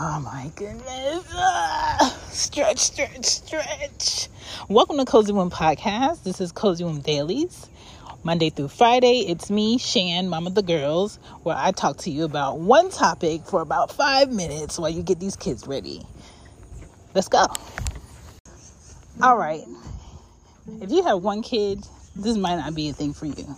Oh my goodness. Ah, stretch, stretch, stretch. Welcome to Cozy Womb Podcast. This is Cozy Womb Dailies. Monday through Friday, it's me, Shan, of the Girls, where I talk to you about one topic for about five minutes while you get these kids ready. Let's go. All right. If you have one kid, this might not be a thing for you.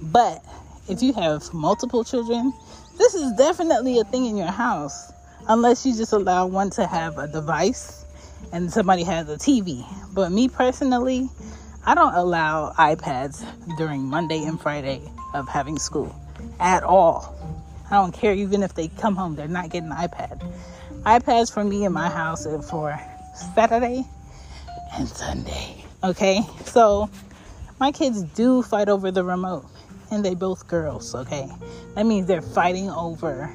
But if you have multiple children, this is definitely a thing in your house. Unless you just allow one to have a device and somebody has a TV. But me personally, I don't allow iPads during Monday and Friday of having school at all. I don't care even if they come home, they're not getting an iPad. iPads for me in my house are for Saturday and Sunday. Okay? So my kids do fight over the remote and they both girls, okay? That means they're fighting over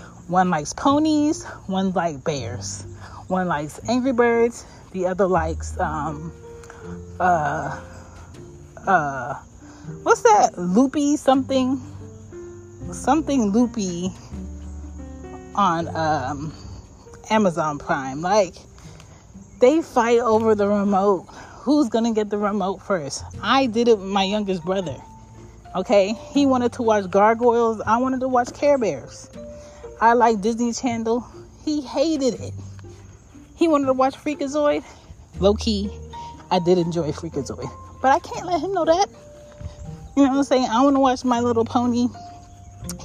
One likes ponies, one likes bears. One likes Angry Birds, the other likes um uh uh what's that? Loopy something something loopy on um Amazon Prime. Like they fight over the remote. Who's gonna get the remote first? I did it with my youngest brother. Okay, he wanted to watch Gargoyles. I wanted to watch Care Bears. I like Disney Channel. He hated it. He wanted to watch Freakazoid. Low key, I did enjoy Freakazoid, but I can't let him know that. You know what I'm saying? I want to watch My Little Pony.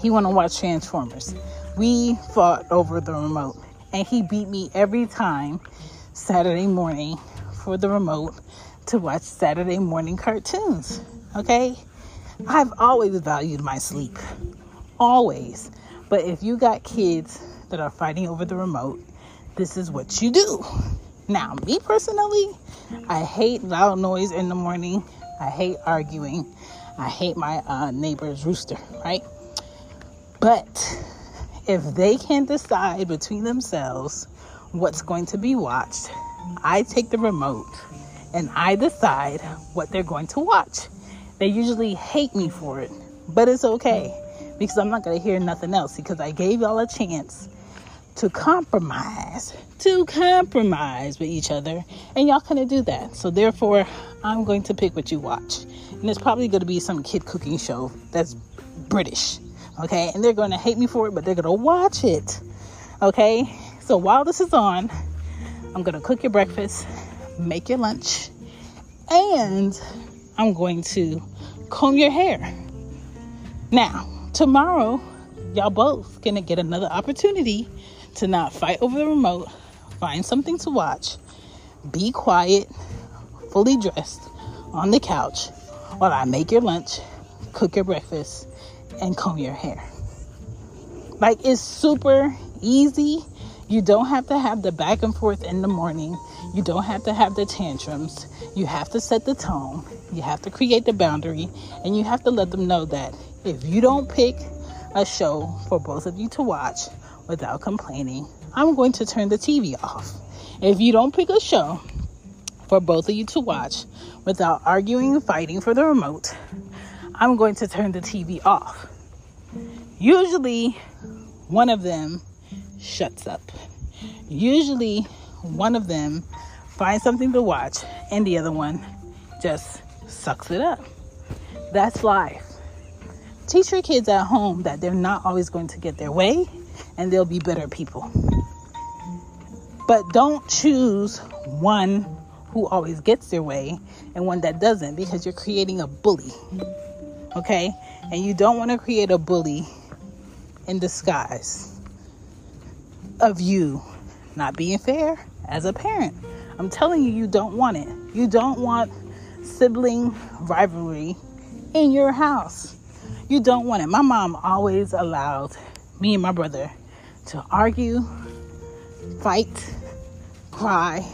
He want to watch Transformers. We fought over the remote, and he beat me every time Saturday morning for the remote to watch Saturday morning cartoons. Okay? I've always valued my sleep. Always. But if you got kids that are fighting over the remote, this is what you do. Now, me personally, I hate loud noise in the morning. I hate arguing. I hate my uh, neighbor's rooster, right? But if they can decide between themselves what's going to be watched, I take the remote and I decide what they're going to watch. They usually hate me for it, but it's okay because I'm not going to hear nothing else because I gave y'all a chance to compromise, to compromise with each other, and y'all couldn't do that. So therefore, I'm going to pick what you watch, and it's probably going to be some kid cooking show that's British, okay? And they're going to hate me for it, but they're going to watch it, okay? So while this is on, I'm going to cook your breakfast, make your lunch, and I'm going to comb your hair. Now, tomorrow, y'all both gonna get another opportunity to not fight over the remote, find something to watch, be quiet, fully dressed. On the couch. While I make your lunch, cook your breakfast, and comb your hair. Like it's super easy. You don't have to have the back and forth in the morning. You don't have to have the tantrums. You have to set the tone. You have to create the boundary. And you have to let them know that if you don't pick a show for both of you to watch without complaining, I'm going to turn the TV off. If you don't pick a show for both of you to watch without arguing and fighting for the remote, I'm going to turn the TV off. Usually, one of them shuts up. Usually, one of them finds something to watch, and the other one just sucks it up. That's life. Teach your kids at home that they're not always going to get their way and they'll be better people. But don't choose one who always gets their way and one that doesn't because you're creating a bully. Okay? And you don't want to create a bully in disguise of you not being fair as a parent. I'm telling you, you don't want it. You don't want sibling rivalry in your house. You don't want it. My mom always allowed me and my brother to argue, fight, cry,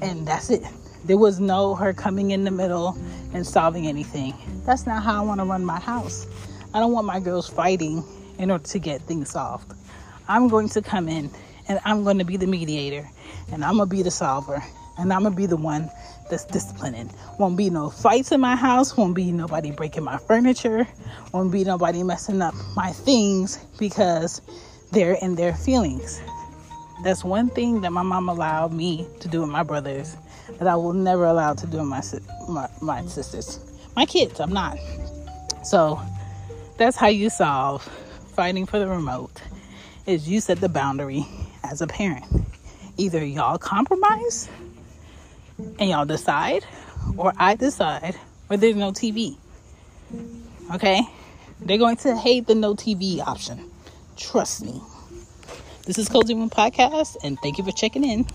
and that's it. There was no her coming in the middle and solving anything. That's not how I want to run my house. I don't want my girls fighting in order to get things solved. I'm going to come in and I'm going to be the mediator and I'm going to be the solver and I'm going to be the one that's disciplining. Won't be no fights in my house, won't be nobody breaking my furniture, won't be nobody messing up my things because they're in their feelings. That's one thing that my mom allowed me to do with my brothers that I will never allow to do with my, my, my sisters. My kids, I'm not. So that's how you solve fighting for the remote is you set the boundary as a parent. Either y'all compromise and y'all decide, or I decide where there's no TV. Okay? They're going to hate the no TV option. Trust me. This is Cozy Womb Podcast, and thank you for checking in.